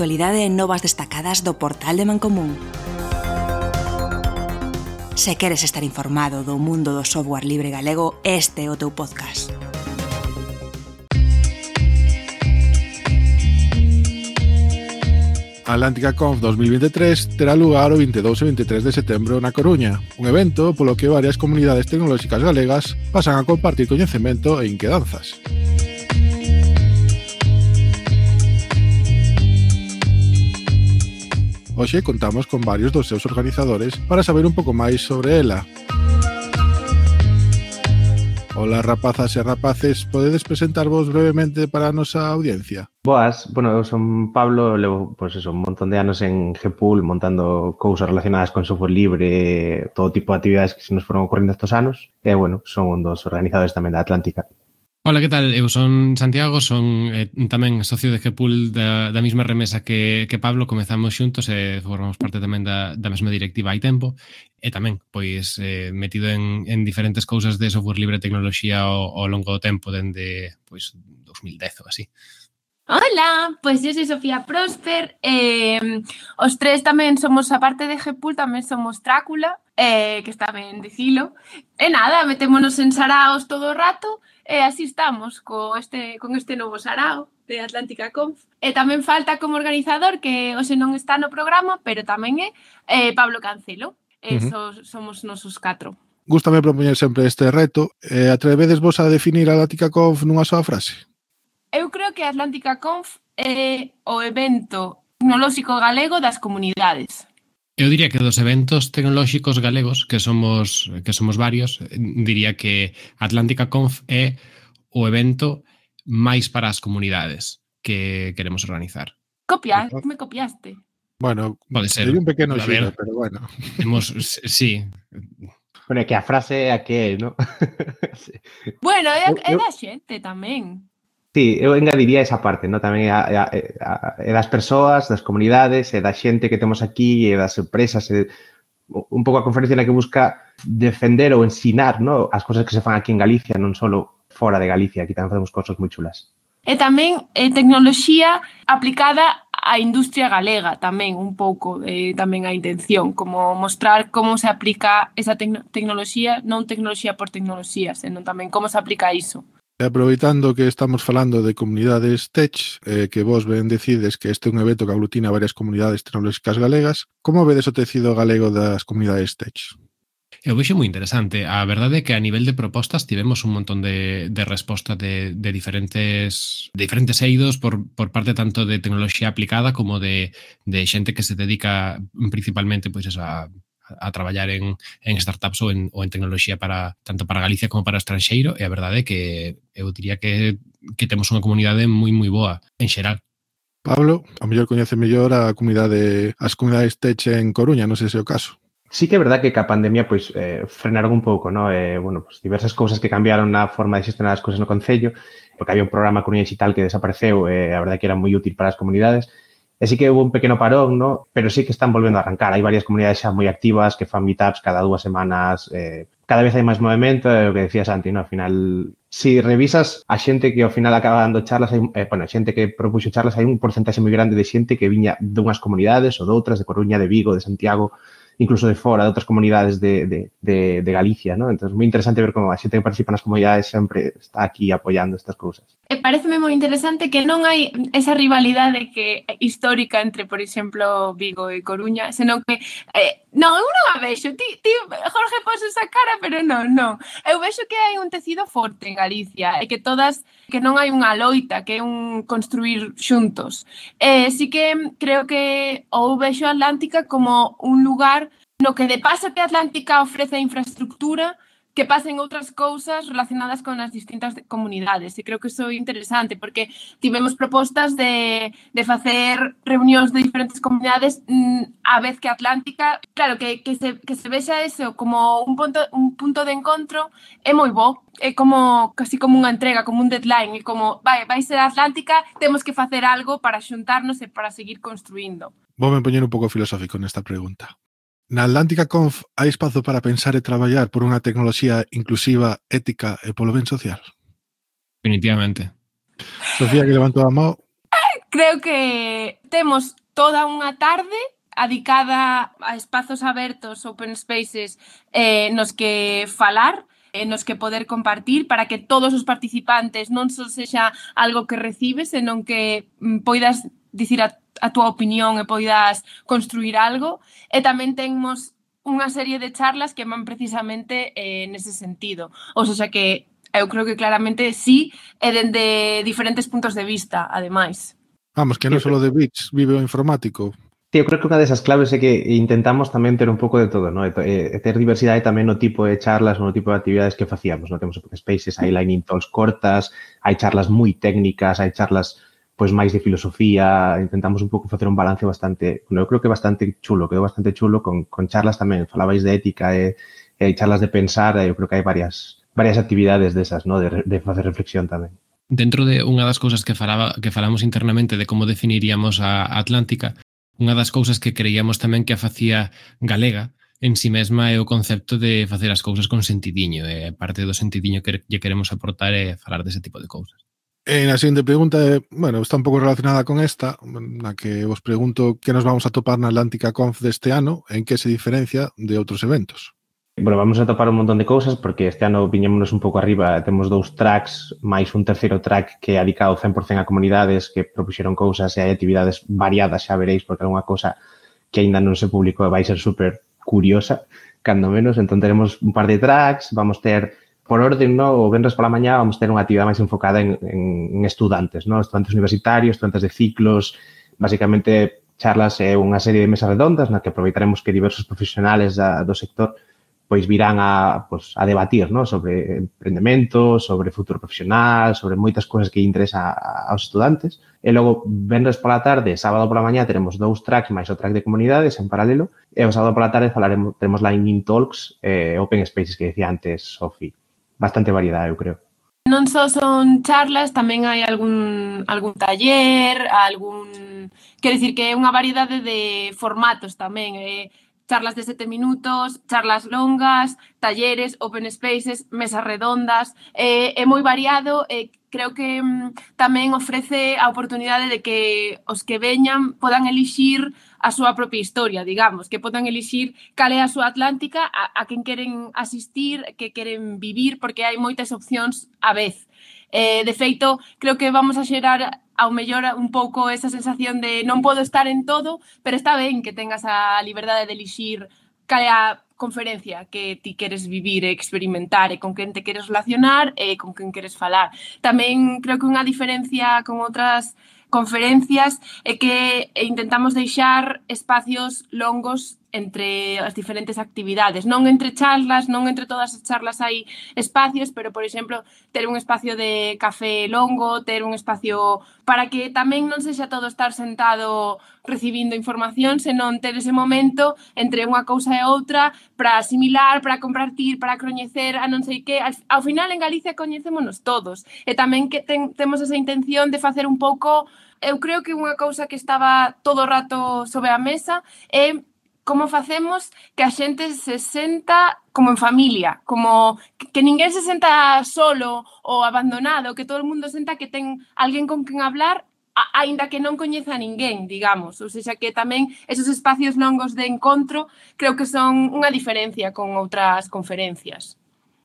actualidade e novas destacadas do portal de Mancomún. Se queres estar informado do mundo do software libre galego, este é o teu podcast. Atlántica Conf 2023 terá lugar o 22 e 23 de setembro na Coruña, un evento polo que varias comunidades tecnolóxicas galegas pasan a compartir coñecemento e inquedanzas. Hoxe contamos con varios dos seus organizadores para saber un pouco máis sobre ela. Ola rapazas e rapaces, podedes presentarvos brevemente para a nosa audiencia? Boas, bueno, eu son Pablo, levo pues eso, un montón de anos en GPUL montando cousas relacionadas con software libre, todo tipo de actividades que se nos foron ocorrendo estos anos, e bueno, son un dos organizadores tamén da Atlántica. Ola, que tal? Eu son Santiago, son eh, tamén socio de Gepul da, da mesma remesa que, que Pablo, comezamos xuntos e eh, formamos parte tamén da, da mesma directiva hai tempo e tamén, pois, eh, metido en, en diferentes cousas de software libre e tecnoloxía ao, ao longo do tempo, dende, pois, 2010 ou así. Hola, pois eu soy Sofía Prosper eh, Os tres tamén somos, aparte de Gepul, tamén somos Trácula eh, Que está ben dicilo E nada, metémonos en saraos todo o rato E así estamos co este, con este novo sarao de Atlántica Conf. E tamén falta como organizador, que hoxe non está no programa Pero tamén é eh, Pablo Cancelo. E uh -huh. so, somos nosos catro. Gústame propoñer sempre este reto. Eh, Atrevedes vos a definir a Atlántica Conf nunha soa frase? eu creo que Atlántica Conf é o evento tecnolóxico galego das comunidades. Eu diría que dos eventos tecnolóxicos galegos que somos que somos varios, diría que Atlántica Conf é o evento máis para as comunidades que queremos organizar. Copia, me copiaste. Bueno, pode ser. un pequeno xiro, pero bueno. Hemos, sí. Bueno, que a frase é aquel, ¿no? sí. Bueno, é, é da xente tamén. Sí, eu engadiría esa parte, ¿no? tamén a, a, a, a das persoas, das comunidades, e da xente que temos aquí, e das empresas, e un pouco a conferencia na que busca defender ou ensinar ¿no? as cousas que se fan aquí en Galicia, non só fora de Galicia, aquí tamén facemos cousas moi chulas. E tamén eh, tecnoloxía aplicada á industria galega tamén un pouco eh, tamén a intención, como mostrar como se aplica esa tecno tecnoloxía, non tecnoloxía por tecnoloxía, senón tamén como se aplica iso. E aproveitando que estamos falando de comunidades tech, eh, que vos ben decides que este é un evento que aglutina varias comunidades tecnolóxicas galegas, como vedes o tecido galego das comunidades tech? Eu vexo moi interesante. A verdade é que a nivel de propostas tivemos un montón de, de resposta de, de diferentes de diferentes eidos por, por parte tanto de tecnoloxía aplicada como de, de xente que se dedica principalmente pois, pues, a a traballar en, en startups ou en, ou en tecnoloxía para tanto para Galicia como para o estranxeiro e a verdade é que eu diría que, que temos unha comunidade moi moi boa en xeral. Pablo, a mellor coñece mellor a comunidade as comunidades tech en Coruña, non sei se é o caso. Sí que é verdad que ca pandemia pois eh, frenaron un pouco, ¿no? Eh, bueno, pues diversas cousas que cambiaron a forma de xestionar as cousas no Concello, porque había un programa Coruña Digital que desapareceu, eh, a verdad que era moi útil para as comunidades, E sí que hubo un pequeno parón, ¿no? pero sí que están volvendo a arrancar. Hai varias comunidades xa moi activas que fan meetups cada dúas semanas. Eh, cada vez hai máis movimento, é o que decía Santi, ¿no? Ao final, si revisas a xente que ao final acaba dando charlas, hai, eh, bueno, xente que propuxo charlas, hai un porcentaxe moi grande de xente que viña dunhas comunidades ou doutras, de Coruña, de Vigo, de Santiago, incluso de fora, de outras comunidades de, de, de, de Galicia, ¿no? Entón, moi interesante ver como a xente que participa nas comunidades sempre está aquí apoiando estas cousas. E eh, pareceme moi interesante que non hai esa rivalidade que eh, histórica entre, por exemplo, Vigo e Coruña, senón que eh, non, eu non a vexo, ti, ti Jorge pos esa cara, pero non, non. Eu vexo que hai un tecido forte en Galicia e que todas que non hai unha loita, que é un construir xuntos. Eh, sí que creo que ou vexo Atlántica como un lugar No que de paso que Atlántica ofrece infraestructura, que pasen outras cousas relacionadas con as distintas comunidades. E creo que iso é interesante, porque tivemos propostas de, de facer reunións de diferentes comunidades mm, a vez que Atlántica. Claro, que, que, se, que se vexa eso como un punto, un punto de encontro é moi bo. É como casi como unha entrega, como un deadline. E como, vai, vai ser Atlántica, temos que facer algo para xuntarnos e para seguir construindo. Vou me poñer un pouco filosófico nesta pregunta. Na Atlántica Conf hai espazo para pensar e traballar por unha tecnoloxía inclusiva, ética e polo ben social? Definitivamente. Sofía, que levantou a mão. Creo que temos toda unha tarde adicada a espazos abertos, open spaces, eh, nos que falar eh, nos que poder compartir para que todos os participantes non só sexa algo que recibes, senón que mm, poidas dicir a, a túa opinión e poidas construir algo. E tamén temos unha serie de charlas que van precisamente eh, nese sentido. O sea que eu creo que claramente sí, e dende diferentes puntos de vista, ademais. Vamos, que non só de bits vive o informático, Sí, eu creo que unha desas claves é que intentamos tamén ter un pouco de todo, ¿no? E, e eh, ter diversidade tamén no tipo de charlas ou no tipo de actividades que facíamos, ¿no? Temos open spaces, hai mm. lightning talks cortas, hai charlas moi técnicas, hai charlas pois máis de filosofía, intentamos un pouco facer un balance bastante, bueno, eu creo que bastante chulo, quedou bastante chulo con, con charlas tamén, falabais de ética eh, e, e charlas de pensar, eh, e eu creo que hai varias varias actividades desas, ¿no? de, de facer reflexión tamén dentro de unha das cousas que falaba que falamos internamente de como definiríamos a Atlántica, Unha das cousas que creíamos tamén que a facía galega en si sí mesma é o concepto de facer as cousas con sentidiño, e parte do sentidiño que lle queremos aportar é falar dese tipo de cousas. E na seguinte pregunta, bueno, está un pouco relacionada con esta, na que vos pregunto que nos vamos a topar na Atlántica Conf deste ano, en que se diferencia de outros eventos bueno, vamos a topar un montón de cousas porque este ano viñémonos un pouco arriba, temos dous tracks máis un terceiro track que é dedicado 100% a comunidades que propuxeron cousas e hai actividades variadas, xa veréis, porque é unha cousa que aínda non se publicou e vai ser super curiosa, cando menos, entón teremos un par de tracks, vamos ter por orden, ¿no? o venres pola mañá vamos ter unha actividade máis enfocada en, en, en estudantes, ¿no? estudantes universitarios, estudantes de ciclos, basicamente charlas e unha serie de mesas redondas na que aproveitaremos que diversos profesionales da, do sector pois virán a, pois, a debatir no? sobre emprendemento, sobre futuro profesional, sobre moitas cousas que interesa aos estudantes. E logo, vendres pola tarde, sábado pola mañá, teremos dous tracks máis o track de comunidades en paralelo. E o sábado pola tarde falaremos, teremos Lightning Talks, eh, Open Spaces que decía antes Sofi. Bastante variedade, eu creo. Non só son charlas, tamén hai algún, algún taller, algún... Quero dicir que é unha variedade de formatos tamén. Eh? charlas de sete minutos, charlas longas, talleres, open spaces, mesas redondas, eh, é moi variado e eh, creo que mm, tamén ofrece a oportunidade de que os que veñan podan elixir a súa propia historia, digamos, que podan elixir cal é a súa Atlántica, a, a quen queren asistir, que queren vivir, porque hai moitas opcións a vez. Eh, de feito, creo que vamos a xerar ao mellor un pouco esa sensación de non podo estar en todo, pero está ben que tengas a liberdade de elixir cal é a conferencia que ti queres vivir e experimentar e con quen te queres relacionar e con quen queres falar. Tamén creo que unha diferencia con outras conferencias é que intentamos deixar espacios longos entre as diferentes actividades. Non entre charlas, non entre todas as charlas hai espacios, pero, por exemplo, ter un espacio de café longo, ter un espacio para que tamén non sexa todo estar sentado recibindo información, senón ter ese momento entre unha cousa e outra para asimilar, para compartir, para coñecer, a non sei que. Ao final, en Galicia coñecémonos todos. E tamén que ten, temos esa intención de facer un pouco eu creo que unha cousa que estaba todo o rato sobre a mesa é como facemos que a xente se senta como en familia, como que ninguén se senta solo ou abandonado, que todo o mundo senta que ten alguén con quen hablar aínda que non coñeza ninguén, digamos, ou seja que tamén esos espacios longos de encontro creo que son unha diferencia con outras conferencias.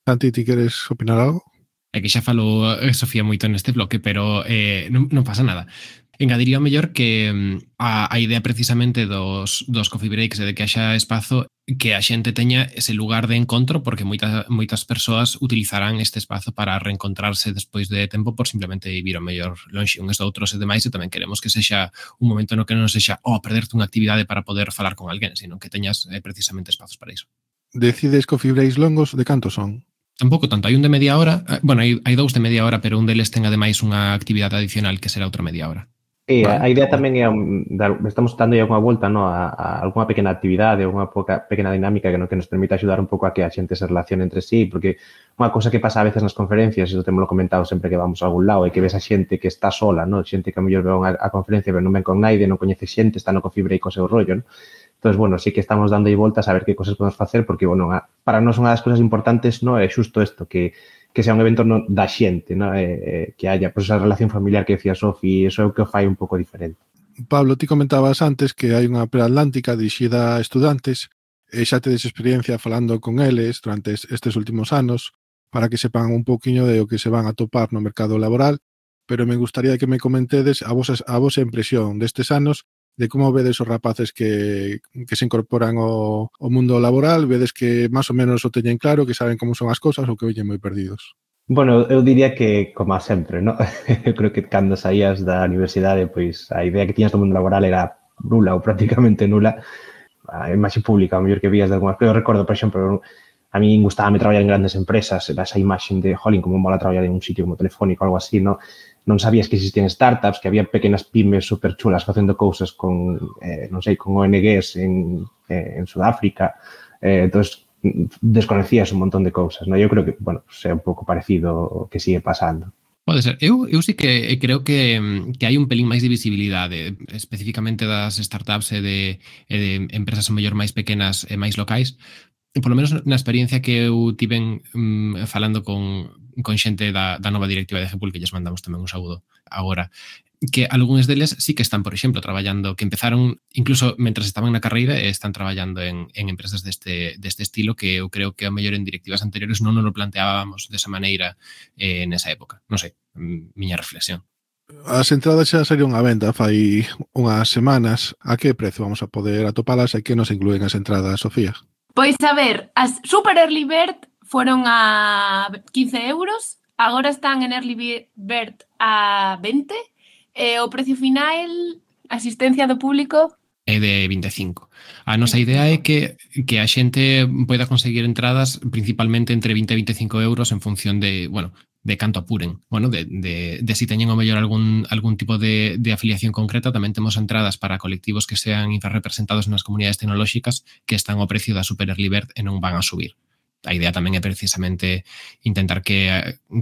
Santi, ti queres opinar algo? É que xa falou eh, Sofía moito neste bloque, pero eh, non, non pasa nada. Engadiría o mellor que mm, a, a idea precisamente dos, dos coffee breaks e de que haxa espazo que a xente teña ese lugar de encontro porque moitas, moitas persoas utilizarán este espazo para reencontrarse despois de tempo por simplemente vivir o mellor longe uns outros e demais e tamén queremos que sexa un momento no que non sexa oh, perderte unha actividade para poder falar con alguén, sino que teñas eh, precisamente espazos para iso. Decides coffee breaks longos de canto son? Tampouco tanto, hai un de media hora, eh, bueno, hai, hai dous de media hora, pero un deles ten ademais unha actividade adicional que será outra media hora. E vale. a idea tamén é um, estamos dando unha volta no, a, a algunha pequena actividade, unha poca, pequena dinámica que, no, que nos permita axudar un pouco a que a xente se relacione entre sí, porque unha cosa que pasa a veces nas conferencias, isto temos comentado sempre que vamos a algún lado, é que ves a xente que está sola, no? xente que a mellor ve a, a conferencia pero non ven con naide, non coñece xente, está no cofibre e co seu rollo. No? Entón, bueno, sí que estamos dando aí voltas a ver que cosas podemos facer, porque, bueno, a, para nós unha das cosas importantes no é xusto isto, que que sea un evento no, da xente, no? eh, eh, que haya pues, esa relación familiar que decía Sofi, eso é o que o fai un pouco diferente. Pablo, ti comentabas antes que hai unha preatlántica dirixida a estudantes e xa tedes experiencia falando con eles durante estes últimos anos para que sepan un pouquiño de o que se van a topar no mercado laboral, pero me gustaría que me comentedes a vosa, a vosa impresión destes anos de como vedes os rapaces que, que se incorporan ao, ao mundo laboral, vedes que máis ou menos o teñen claro, que saben como son as cousas ou que veñen moi perdidos? Bueno, eu diría que, como sempre, ¿no? eu creo que cando saías da universidade, pois a idea que tiñas do mundo laboral era nula ou prácticamente nula. A imaxe pública, o mellor que vías de algunhas... Eu recordo, por exemplo, a mí gustábame traballar en grandes empresas, esa imaxe de, jolín, como mola traballar en un sitio como Telefónico algo así, ¿no? non sabías que existían startups, que había pequenas pymes super chulas facendo cousas con, eh, non sei, con ONGs en, eh, en Sudáfrica. Eh, entonces desconocías un montón de cousas, ¿no? Eu creo que, bueno, é un pouco parecido o que sigue pasando. Pode ser. Eu, eu sí que eh, creo que, mm, que hai un pelín máis de visibilidade, especificamente das startups e de, e de empresas mellor máis pequenas e máis locais, Eh, polo menos na experiencia que eu tiven mm, falando con, con xente da, da nova directiva de Gepul, que lles mandamos tamén un saúdo agora, que algúns deles sí que están, por exemplo, traballando, que empezaron incluso mentras estaban na carreira e están traballando en, en empresas deste, deste estilo que eu creo que a mellor en directivas anteriores non nos lo planteábamos desa maneira eh, nesa época. Non sei, miña reflexión. As entradas xa saíron a venda fai unhas semanas. A que prezo vamos a poder atopalas e que nos incluen as entradas, Sofía? Pois a ver, as Super Early Bird foron a 15 euros, agora están en Early Bird a 20, e o precio final, asistencia do público, é de 25. A nosa idea é que, que a xente poida conseguir entradas principalmente entre 20 e 25 euros en función de, bueno, de canto apuren, bueno, de, de, de si teñen o mellor algún, algún tipo de, de afiliación concreta, tamén temos entradas para colectivos que sean infrarrepresentados nas comunidades tecnolóxicas que están ao precio da Super Early Bird e non van a subir. A idea tamén é precisamente intentar que,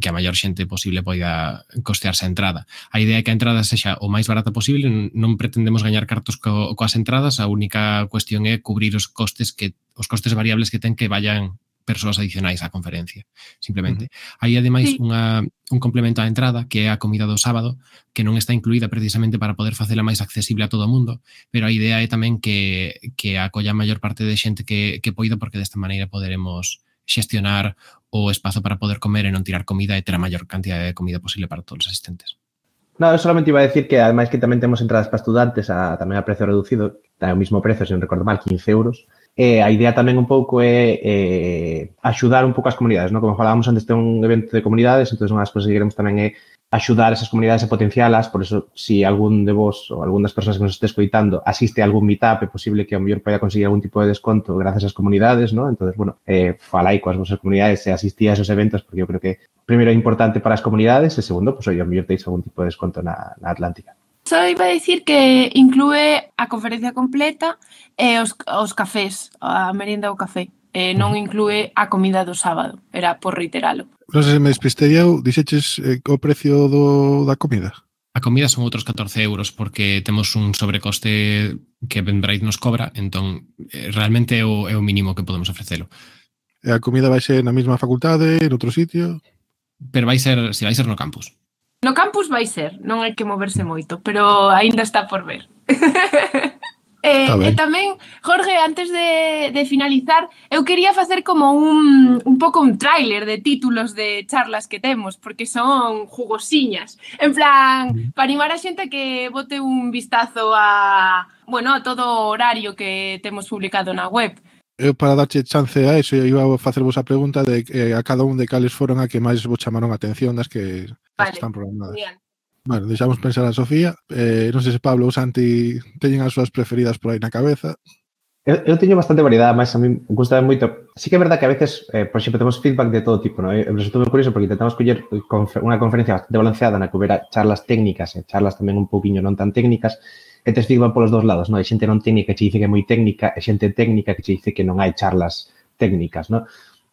que a maior xente posible poida costearse a entrada. A idea é que a entrada sexa o máis barata posible, non pretendemos gañar cartos co, coas entradas, a única cuestión é cubrir os costes que os costes variables que ten que vayan persoas adicionais á conferencia, simplemente. Uh -huh. Hai ademais sí. unha, un complemento á entrada, que é a comida do sábado, que non está incluída precisamente para poder facela máis accesible a todo o mundo, pero a idea é tamén que, que acolla a maior parte de xente que, que poida, porque desta maneira poderemos xestionar o espazo para poder comer e non tirar comida e ter a maior cantidad de comida posible para todos os asistentes. No, eu solamente iba a decir que ademais que tamén temos entradas para estudantes a tamén a precio reducido, a o mismo precio, se non recordo mal, 15 euros, E a idea tamén un pouco é eh, axudar un pouco as comunidades, ¿no? Como falábamos antes, ten un evento de comunidades, entón unha das cousas que queremos tamén é axudar esas comunidades a potencialas, por eso, si algún de vos ou algún das persoas que nos este escoitando asiste a algún meetup, é posible que ao mellor poida conseguir algún tipo de desconto gracias ás comunidades, ¿no? Entonces, bueno, eh, falai coas vosas comunidades e asistí a esos eventos, porque eu creo que, primeiro, é importante para as comunidades, e segundo, pues, oi, ao mellor teis algún tipo de desconto na, na Atlántica. Só iba a dicir que inclúe a conferencia completa e os, os cafés, a merienda ou café. E non inclúe a comida do sábado, era por reiteralo. Non sei se me despistei eu, dixeches eh, o precio do, da comida? A comida son outros 14 euros porque temos un sobrecoste que Eventbrite nos cobra, entón eh, realmente é o, é o mínimo que podemos ofrecelo. E a comida vai ser na mesma facultade, en outro sitio? Pero vai ser, si vai ser no campus. No campus vai ser, non hai que moverse moito, pero aínda está por ver. Eh, e tamén, Jorge, antes de, de finalizar, eu quería facer como un, un pouco un tráiler de títulos de charlas que temos, porque son jugosiñas. En plan, mm. para animar a xente que bote un vistazo a, bueno, a todo o horario que temos publicado na web eu para darche chance a eso, iba a facervos a pregunta de eh, a cada un de cales foron a que máis vos chamaron a atención das que, vale, que están programadas. Bien. Bueno, deixamos pensar a Sofía. Eh, non sei se Pablo ou Santi teñen as súas preferidas por aí na cabeza. Eu, eu teño bastante variedade, mas a mí me gusta moito. Sí que é verdad que a veces, eh, por exemplo, temos feedback de todo tipo, ¿no? Eh, eu resultou moi curioso porque intentamos coller confer unha conferencia bastante balanceada na que hubiera charlas técnicas e eh, charlas tamén un pouquiño non tan técnicas, e tes feedback polos dos lados, non? Hai xente non técnica que che dice que é moi técnica e xente técnica que che dice que non hai charlas técnicas, non?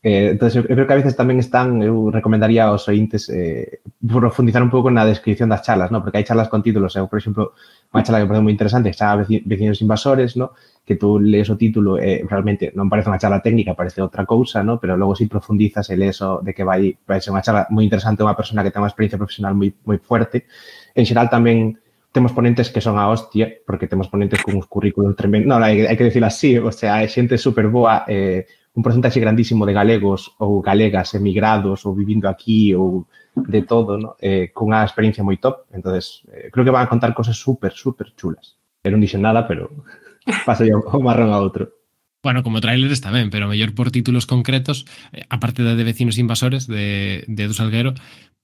Eh, entonces, eu, creo que a veces tamén están, eu recomendaría aos ointes eh, profundizar un pouco na descripción das charlas, ¿no? porque hai charlas con títulos, eu, por exemplo, unha charla que me parece moi interesante, que está Vecinos Invasores, ¿no? que tú lees o título eh, realmente non parece unha charla técnica, parece outra cousa, ¿no? pero logo si profundizas e lees o de que vai, vai ser unha charla moi interesante, unha persona que ten unha experiencia profesional moi, moi fuerte. En xeral tamén temos ponentes que son a hostia, porque temos ponentes con uns currículos tremendo. Non, hai, hai que decir así, o sea, hai xente super boa, eh, un porcentaxe grandísimo de galegos ou galegas emigrados ou vivindo aquí ou de todo, no? eh, cunha experiencia moi top. entonces eh, creo que van a contar cosas super, super chulas. Eu non dixen nada, pero paso o marrón a outro. Bueno, como trailer está ben, pero mellor por títulos concretos, eh, aparte da de Vecinos Invasores, de, de Edu Salguero,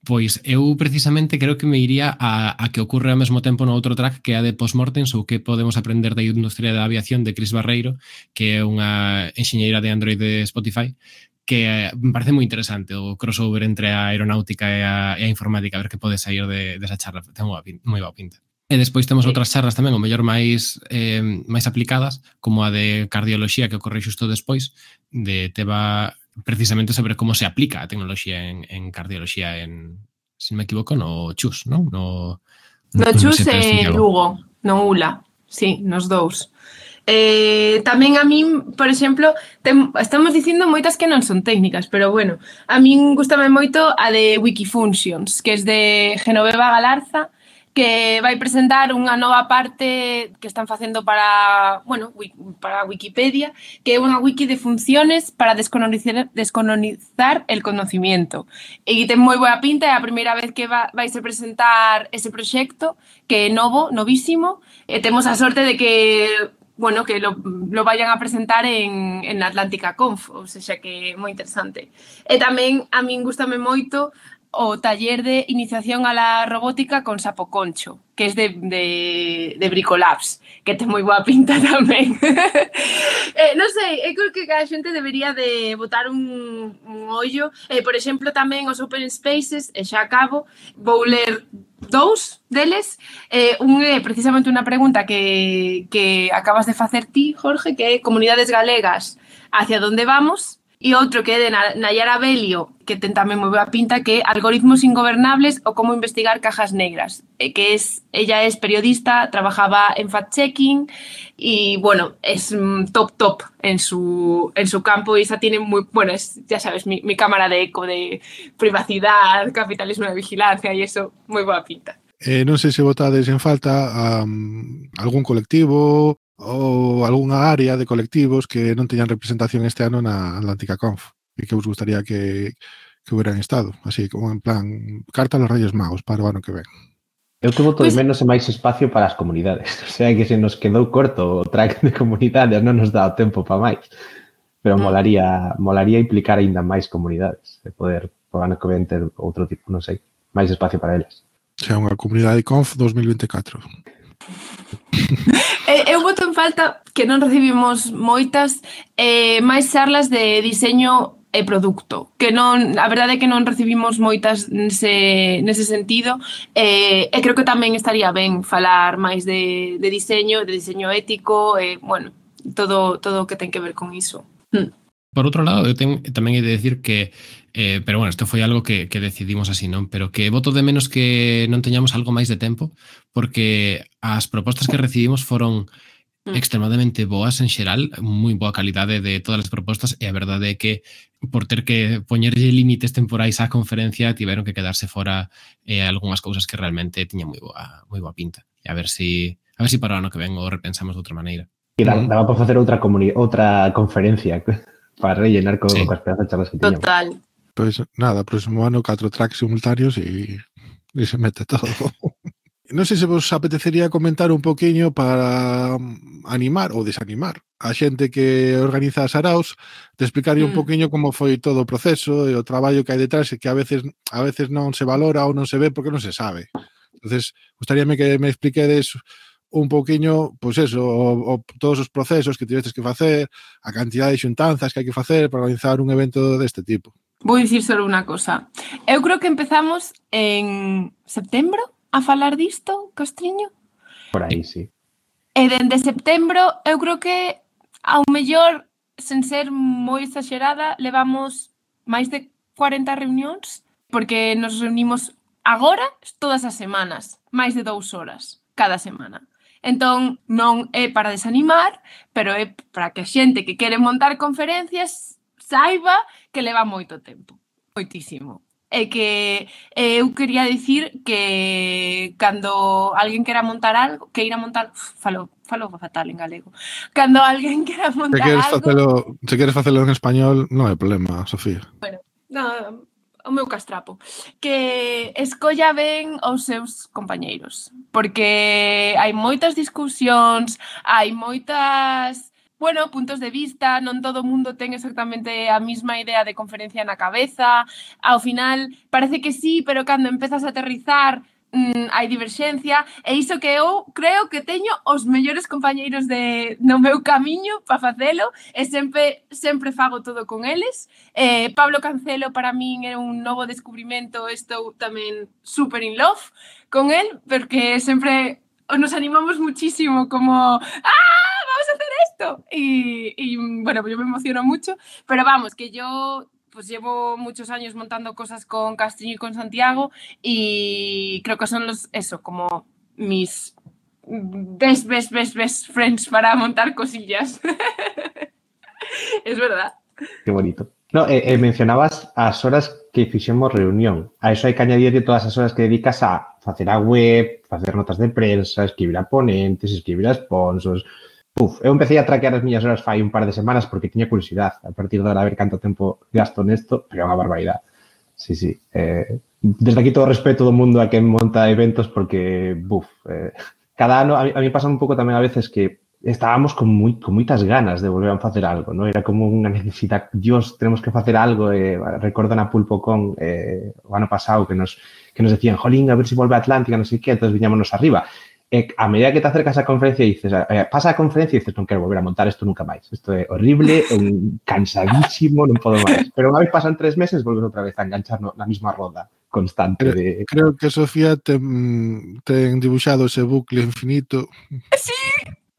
pois eu precisamente creo que me iría a, a que ocurre ao mesmo tempo no outro track que é a de Postmortems ou que podemos aprender da industria da aviación de Chris Barreiro, que é unha enxeñeira de Android de Spotify, que eh, me parece moi interesante o crossover entre a aeronáutica e a, e a informática, a ver que pode sair de, desa de charla, ten moi boa pinta. E despois temos sí. outras charlas tamén, o mellor máis eh, máis aplicadas, como a de cardioloxía que ocorre xusto despois, de teba precisamente sobre como se aplica a tecnoloxía en, en cardioloxía en, se non me equivoco, no Chus, non? No, no, no Chus e Lugo, no Ula, sí, nos dous. Eh, tamén a min, por exemplo, tem, estamos dicindo moitas que non son técnicas, pero bueno, a min gustame moito a de Wikifunctions, que é de Genoveva Galarza, que vai presentar unha nova parte que están facendo para, bueno, para Wikipedia, que é unha wiki de funciones para descolonizar, descolonizar el conocimiento. E ten moi boa pinta, é a primeira vez que va, vais a presentar ese proxecto, que é novo, novísimo, e temos a sorte de que bueno, que lo, lo vayan a presentar en, en Atlántica Conf, ou seja que é moi interesante. E tamén a min gustame moito o taller de iniciación a la robótica con Sapo Concho, que es de, de, de Bricolabs, que ten moi boa pinta tamén. eh, non sei, eu creo que a xente debería de botar un, un ollo. Eh, por exemplo, tamén os Open Spaces, e xa acabo, vou ler dous deles. Eh, un é precisamente unha pregunta que, que acabas de facer ti, Jorge, que é comunidades galegas, hacia onde vamos? E outro que de Nayara Belio, que tamén moi boa pinta, que Algoritmos ingobernables ou como investigar cajas negras. E que es, ella es periodista, trabajaba en fact-checking y, bueno, es top top en su, en su campo y esa tiene muy, bueno, es, ya sabes, mi, cámara de eco de privacidad, capitalismo de vigilancia y eso, moi boa pinta. Eh, non sei se votades en falta algún colectivo ou algunha área de colectivos que non teñan representación este ano na Atlántica Conf e que vos gustaría que, que hubieran estado, así como en plan carta aos Reyes Magos para o ano que ven. Eu que voto pues... de menos e máis espacio para as comunidades. O sea, que se nos quedou corto o track de comunidades, non nos dá o tempo para máis. Pero molaría, molaría implicar aínda máis comunidades, e poder, por ano que ven, ter outro tipo, non sei, máis espacio para elas. Xa, unha comunidade conf 2024. Eh, eu boto en falta que non recibimos moitas eh, máis charlas de diseño e produto, que non, a verdade é que non recibimos moitas nese, nese sentido, eh, e creo que tamén estaría ben falar máis de, de diseño, de diseño ético, e, eh, bueno, todo todo o que ten que ver con iso. Hmm. Por outro lado, eu ten, tamén hai de decir que Eh, pero bueno, isto foi algo que, que decidimos así, non? Pero que voto de menos que non teñamos algo máis de tempo, porque as propostas que recibimos foron mm. extremadamente boas en xeral, moi boa calidade de todas as propostas e a verdade é que por ter que poñerlle límites temporais á conferencia tiveron que quedarse fora eh, algunhas cousas que realmente tiñan moi boa, moi boa pinta. E a ver si a ver si para o ano que vengo repensamos de outra maneira. E daba, para por facer outra outra conferencia para rellenar co, sí. coas pedazos charlas que tiñamos. Total. Pois nada, próximo ano catro tracks simultáneos e, e se mete todo. Non sei se vos apetecería comentar un poquinho para mm, animar ou desanimar a xente que organiza as araos, de explicarlle mm. un poquinho como foi todo o proceso e o traballo que hai detrás e que a veces a veces non se valora ou non se ve porque non se sabe. Entonces, gustaríame que me expliquedes un poquinho, pois eso, o, o, todos os procesos que tivestes que facer, a cantidad de xuntanzas que hai que facer para organizar un evento deste tipo. Vou dicir só unha cosa. Eu creo que empezamos en setembro a falar disto, Castriño. Por aí, sí. E dende setembro, eu creo que ao mellor, sen ser moi exagerada, levamos máis de 40 reunións, porque nos reunimos agora todas as semanas, máis de dous horas cada semana. Entón, non é para desanimar, pero é para que a xente que quere montar conferencias saiba que leva moito tempo, moitísimo. E que eh, eu quería dicir que cando alguén quera montar algo, que ir a montar, falo, falo fatal en galego. Cando alguén quera montar se queres algo... Facelo, se queres facelo en español, non hai problema, Sofía. Bueno, no, o meu castrapo, que escolla ben os seus compañeiros, porque hai moitas discusións, hai moitas bueno, puntos de vista, non todo o mundo ten exactamente a mesma idea de conferencia na cabeza, ao final parece que sí, pero cando empezas a aterrizar mm, hai diverxencia, e iso que eu creo que teño os mellores compañeiros de, no meu camiño para facelo, e sempre, sempre fago todo con eles. Eh, Pablo Cancelo para min é un novo descubrimento, estou tamén super in love con el, porque sempre nos animamos muchísimo, como... ¡Ah! ¡Vamos a hacer esto! Y, y bueno, pues yo me emociono mucho, pero vamos, que yo pues llevo muchos años montando cosas con Castillo y con Santiago y creo que son los, eso, como mis best, best, best, best friends para montar cosillas. es verdad. Qué bonito. No, eh, eh, mencionabas as horas que fixemos reunión. A eso hai que añadirle todas as horas que dedicas a facer a web, facer notas de prensa, escribir a ponentes, escribir a sponsors. Uf, eu empecé a traquear as miñas horas fai un par de semanas porque tiña curiosidade a partir de ahora a ver canto tempo gasto nesto, pero é unha barbaridade. Sí, sí. Eh, desde aquí todo o respeto do mundo a quen monta eventos porque, buf, eh, cada ano, a mí, a mí pasa un pouco tamén a veces que estábamos con, moi, con moitas ganas de volver a facer algo, ¿no? Era como unha necesidade, Dios, tenemos que facer algo, eh, recordo na Pulpocon eh, o ano pasado que nos, que nos decían, jolín, a ver se si volve a Atlántica, non sei que, entonces viñámonos arriba. eh, a medida que te acercas a la conferencia e dices, eh, pasa la conferencia y dices, non quero volver a montar esto nunca más. Esto es horrible, cansadísimo, no puedo más. Pero unha vez pasan tres meses, volves otra vez a enganchar la misma roda constante. De... Creo que Sofía te, mm, te dibuixado dibujado ese bucle infinito. Sí,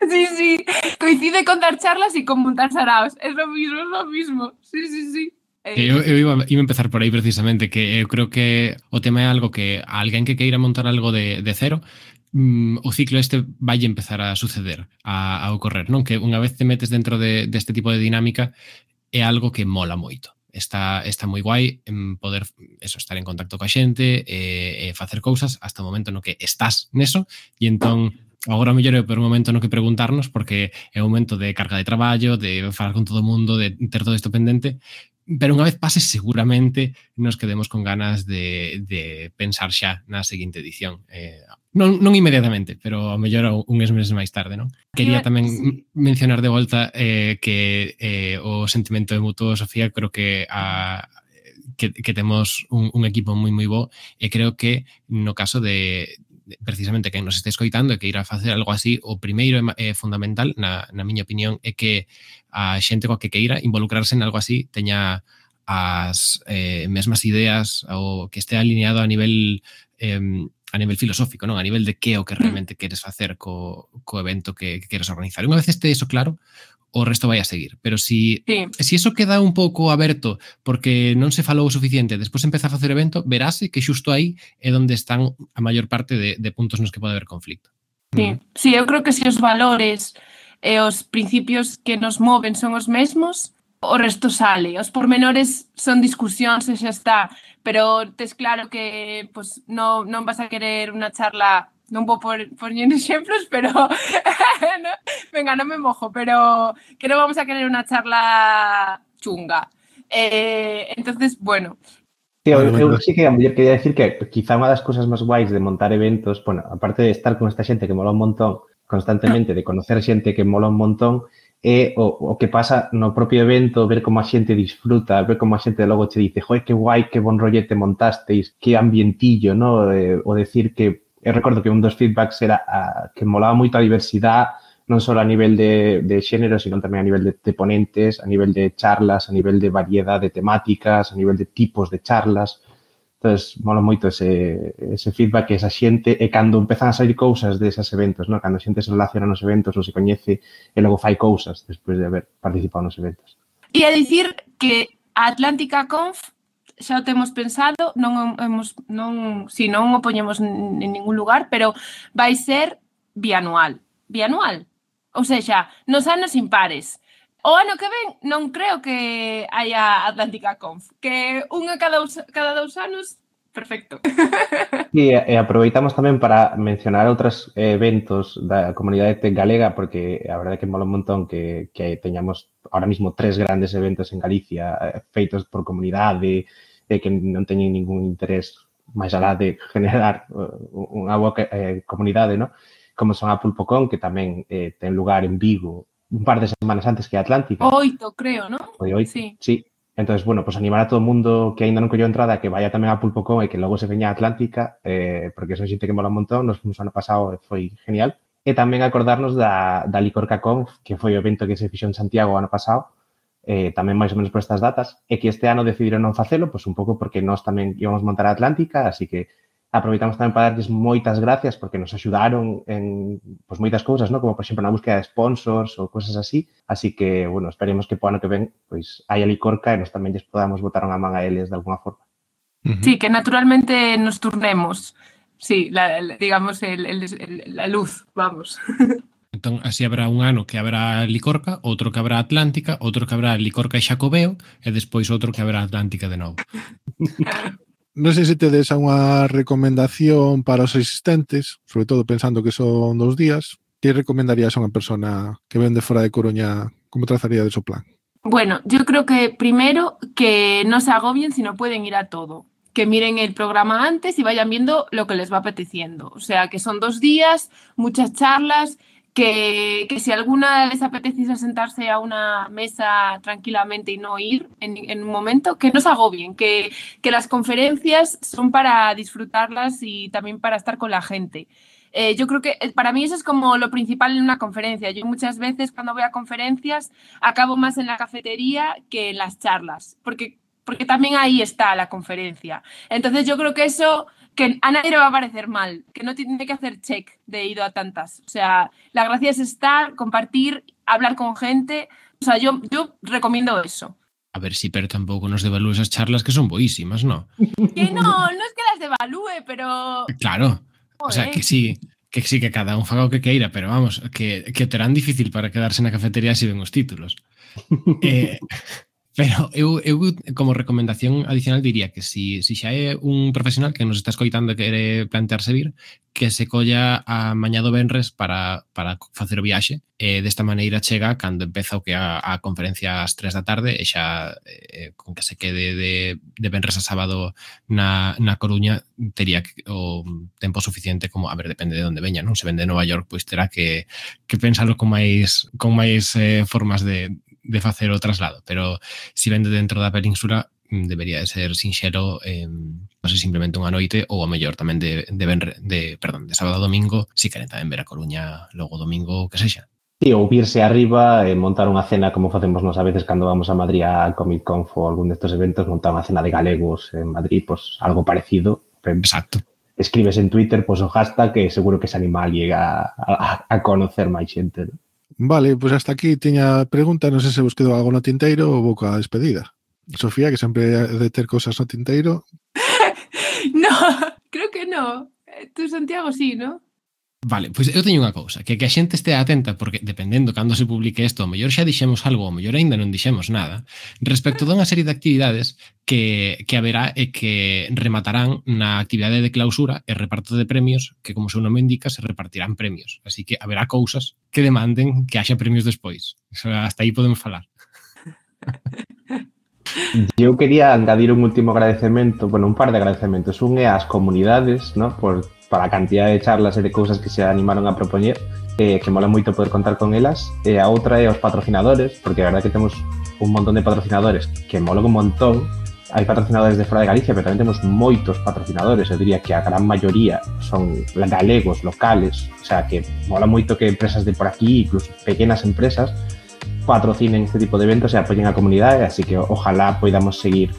sí, sí. Coincide con dar charlas y con montar saraos. Es lo mismo, es lo mismo. Sí, sí, sí. Eh, eu, eu iba, iba a empezar por aí precisamente que eu creo que o tema é algo que alguén que queira montar algo de, de cero mm, o ciclo este vai empezar a suceder, a, a ocorrer, non? Que unha vez te metes dentro de, deste de tipo de dinámica é algo que mola moito. Está, está moi guai en poder eso, estar en contacto coa xente e, e facer cousas hasta o momento no que estás neso e entón agora mellor é por un momento no que preguntarnos porque é un momento de carga de traballo, de falar con todo o mundo, de ter todo isto pendente, pero unha vez pase seguramente nos quedemos con ganas de, de pensar xa na seguinte edición. Eh, Non, non inmediatamente, pero ao mellor uns meses máis tarde, non? Quería tamén sí. mencionar de volta eh, que eh, o sentimento de mutuo, Sofía, creo que a, que, que temos un, un equipo moi moi bo e creo que no caso de, precisamente que nos este escoitando e que ir a facer algo así, o primeiro é fundamental, na, na miña opinión, é que a xente coa que queira involucrarse en algo así teña as eh, mesmas ideas ou que este alineado a nivel eh, a nivel filosófico, non? A nivel de que é o que mm. realmente queres facer co, co evento que, que queres organizar. Unha vez este iso claro, o resto vai a seguir. Pero si, sí. si eso queda un pouco aberto porque non se falou o suficiente, despois empeza a facer evento, verase que xusto aí é onde están a maior parte de, de puntos nos que pode haber conflicto. Sí, mm. sí eu creo que se os valores e os principios que nos moven son os mesmos, o resto sale. Os pormenores son discusións e xa está, pero tes claro que pues, no, non vas a querer unha charla non vou por, poñer exemplos, pero no, venga, non me mojo, pero que non vamos a querer unha charla chunga. Eh, entonces, bueno, Sí, eu, eu sí que a muller quería decir que quizá unha das cousas máis guais de montar eventos, bueno, aparte de estar con esta xente que mola un montón constantemente, de conocer xente que mola un montón, é o, o que pasa no propio evento, ver como a xente disfruta, ver como a xente logo che dice, joder, que guai, que bon rollete montasteis, que ambientillo, ¿no? Eh, o decir que, eu recordo que un dos feedbacks era a, que molaba moito a diversidade, non só a nivel de, de xénero, sino tamén a nivel de, de ponentes, a nivel de charlas, a nivel de variedade de temáticas, a nivel de tipos de charlas, Entonces, mola moito ese, ese feedback que esa xente e cando empezan a sair cousas desas eventos, ¿no? Cando a xente se relaciona nos eventos ou se coñece e logo fai cousas despois de haber participado nos eventos. E a dicir que a Atlántica Conf xa o temos pensado, non hemos non si non o poñemos en ningún lugar, pero vai ser bianual. Bianual. Ou seja, nos anos impares. O ano que ven non creo que haya Atlántica Conf, que unha cada, cada dous anos perfecto. E, e aproveitamos tamén para mencionar outros eventos da comunidade tech galega, porque a verdade é que mola un montón que, que teñamos ahora mismo tres grandes eventos en Galicia eh, feitos por comunidade, e que non teñen ningún interés máis alá de generar eh, unha boa eh, comunidade, ¿no? como son a PulpoCon, que tamén eh, ten lugar en Vigo un par de semanas antes que Atlántica. Oito, creo, ¿no? Foi oito, sí. sí. Entonces, bueno, pues animar a todo o mundo que aínda non colleu entrada que vaya tamén a Pulpocón e que logo se veña a Atlántica, eh, porque son xente que mola un montón, nos fomos ano pasado e foi genial. E tamén acordarnos da, da Licorca Conf, que foi o evento que se fixo en Santiago ano pasado, eh, tamén máis ou menos por estas datas, e que este ano decidiron non facelo, pois pues, un pouco porque nós tamén íbamos montar a Atlántica, así que aproveitamos tamén para darles moitas gracias porque nos axudaron en pois, moitas cousas, ¿no? como por exemplo na búsqueda de sponsors ou cousas así. Así que, bueno, esperemos que po ano que ven pois, hai a licorca e nos tamén lles podamos botar unha man a eles de alguna forma. Uh -huh. Sí, que naturalmente nos turnemos. Sí, la, la, digamos, el, el, el, la luz, vamos. Entón, así habrá un ano que habrá Licorca, outro que habrá Atlántica, outro que habrá Licorca e Xacobeo, e despois outro que habrá Atlántica de novo. Non sei se tedes unha recomendación para os existentes, sobre todo pensando que son dos días, que recomendarías a unha persona que vende fora de Coruña, como trazaría de su plan? Bueno, yo creo que primero que no se agobien si no pueden ir a todo que miren el programa antes y vayan viendo lo que les va apeteciendo. O sea, que son dos días, muchas charlas que, que, si alguna les apetece sentarse a una mesa tranquilamente y no ir en, en un momento, que no se agobien, que, que, las conferencias son para disfrutarlas y también para estar con la gente. Eh, yo creo que eh, para mí eso es como lo principal en una conferencia. Yo muchas veces cuando voy a conferencias acabo más en la cafetería que en las charlas, porque, porque también ahí está la conferencia. Entonces yo creo que eso que a nadie le va a parecer mal, que no tiene que hacer check de ido a tantas. O sea, la gracia es estar, compartir, hablar con gente. O sea, yo, yo recomiendo eso. A ver si, pero tampoco nos devalúe esas charlas que son buenísimas, ¿no? Que no, no es que las devalúe, pero... Claro. Joder. O sea, que sí, que sí, que cada un faga o que queira, pero vamos, que, que terán difícil para quedarse na cafetería si ven os títulos. eh, Pero eu, eu como recomendación adicional diría que si, si xa é un profesional que nos está escoitando e quere plantearse vir, que se colla a mañá do Benres para, para facer o viaxe e desta maneira chega cando empeza o que a, a conferencia ás 3 da tarde e xa eh, con que se quede de, de Benres a sábado na, na Coruña tería que, o tempo suficiente como, a ver, depende de onde veña, non? Se vende de Nova York, pois terá que, que pensalo con máis con máis eh, formas de, de facer o traslado, pero se si vende dentro da península mm, debería de ser sinxero eh, non sei, simplemente unha noite ou a mellor tamén de, de, ben, de, perdón, de sábado a domingo si queren tamén ver a Coruña logo domingo que sexa. Sí, ou virse arriba e montar unha cena como facemos nos a veces cando vamos a Madrid a Comic Con ou algún destes eventos, montar unha cena de galegos en Madrid, pois pues, algo parecido. Exacto. Escribes en Twitter pois pues, o hashtag que seguro que se anima a, a, a conocer máis xente. ¿no? Vale, pois pues hasta aquí tiña pregunta, non sei se vos quedou algo no tinteiro ou vou coa despedida. Sofía, que sempre de ter cousas no tinteiro. no, creo que no. Eh, tú, Santiago, sí, ¿no? Vale, pois eu teño unha cousa, que que a xente estea atenta porque dependendo cando se publique isto, o mellor xa dixemos algo, o mellor aínda non dixemos nada, respecto dunha serie de actividades que, que haberá e que rematarán na actividade de clausura e reparto de premios, que como seu nome indica, se repartirán premios. Así que haberá cousas que demanden que haxa premios despois. Hasta aí podemos falar. Eu quería engadir un último agradecemento, bueno, un par de agradecementos. Un é ás comunidades, ¿no? por para a cantidad de charlas e de cousas que se animaron a propoñer, eh, que mola moito poder contar con elas. E a outra é os patrocinadores, porque a verdade que temos un montón de patrocinadores que mola un montón. Hai patrocinadores de fora de Galicia, pero tamén temos moitos patrocinadores. Eu diría que a gran maioría son galegos, locales. O sea, que mola moito que empresas de por aquí, incluso pequenas empresas, patrocinen este tipo de eventos e apoyen a comunidade, así que ojalá poidamos seguir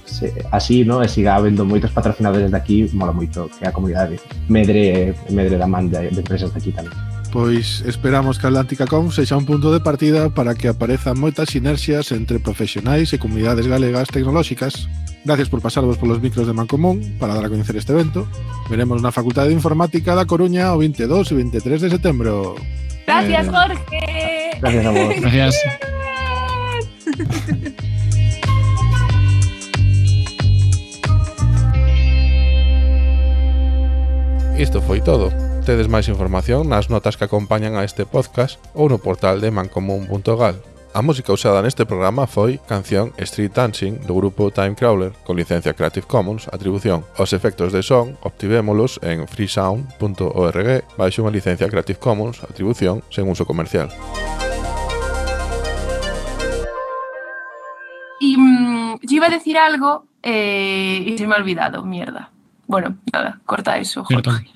así, ¿no? e siga habendo moitos patrocinadores de aquí, mola moito que a comunidade medre, medre da man de, de empresas daqui tamén. Pois esperamos que Atlántica Com sexa un punto de partida para que aparezan moitas sinerxias entre profesionais e comunidades galegas tecnolóxicas. Gracias por pasarvos polos micros de Mancomún para dar a coñecer este evento. Veremos na Facultade de Informática da Coruña o 22 e 23 de setembro. Gracias, eh, Jorge. Gracias a vos. Gracias. Isto foi todo. Tedes máis información nas notas que acompañan a este podcast ou no portal de mancomún.gal. A música usada neste programa foi canción Street Dancing do grupo Time Crawler con licencia Creative Commons atribución. Os efectos de son obtivémolos en freesound.org baixo unha licencia Creative Commons atribución sen uso comercial. Y mmm, yo iba a decir algo eh, y se me ha olvidado, mierda. Bueno, nada, corta eso. Jorge.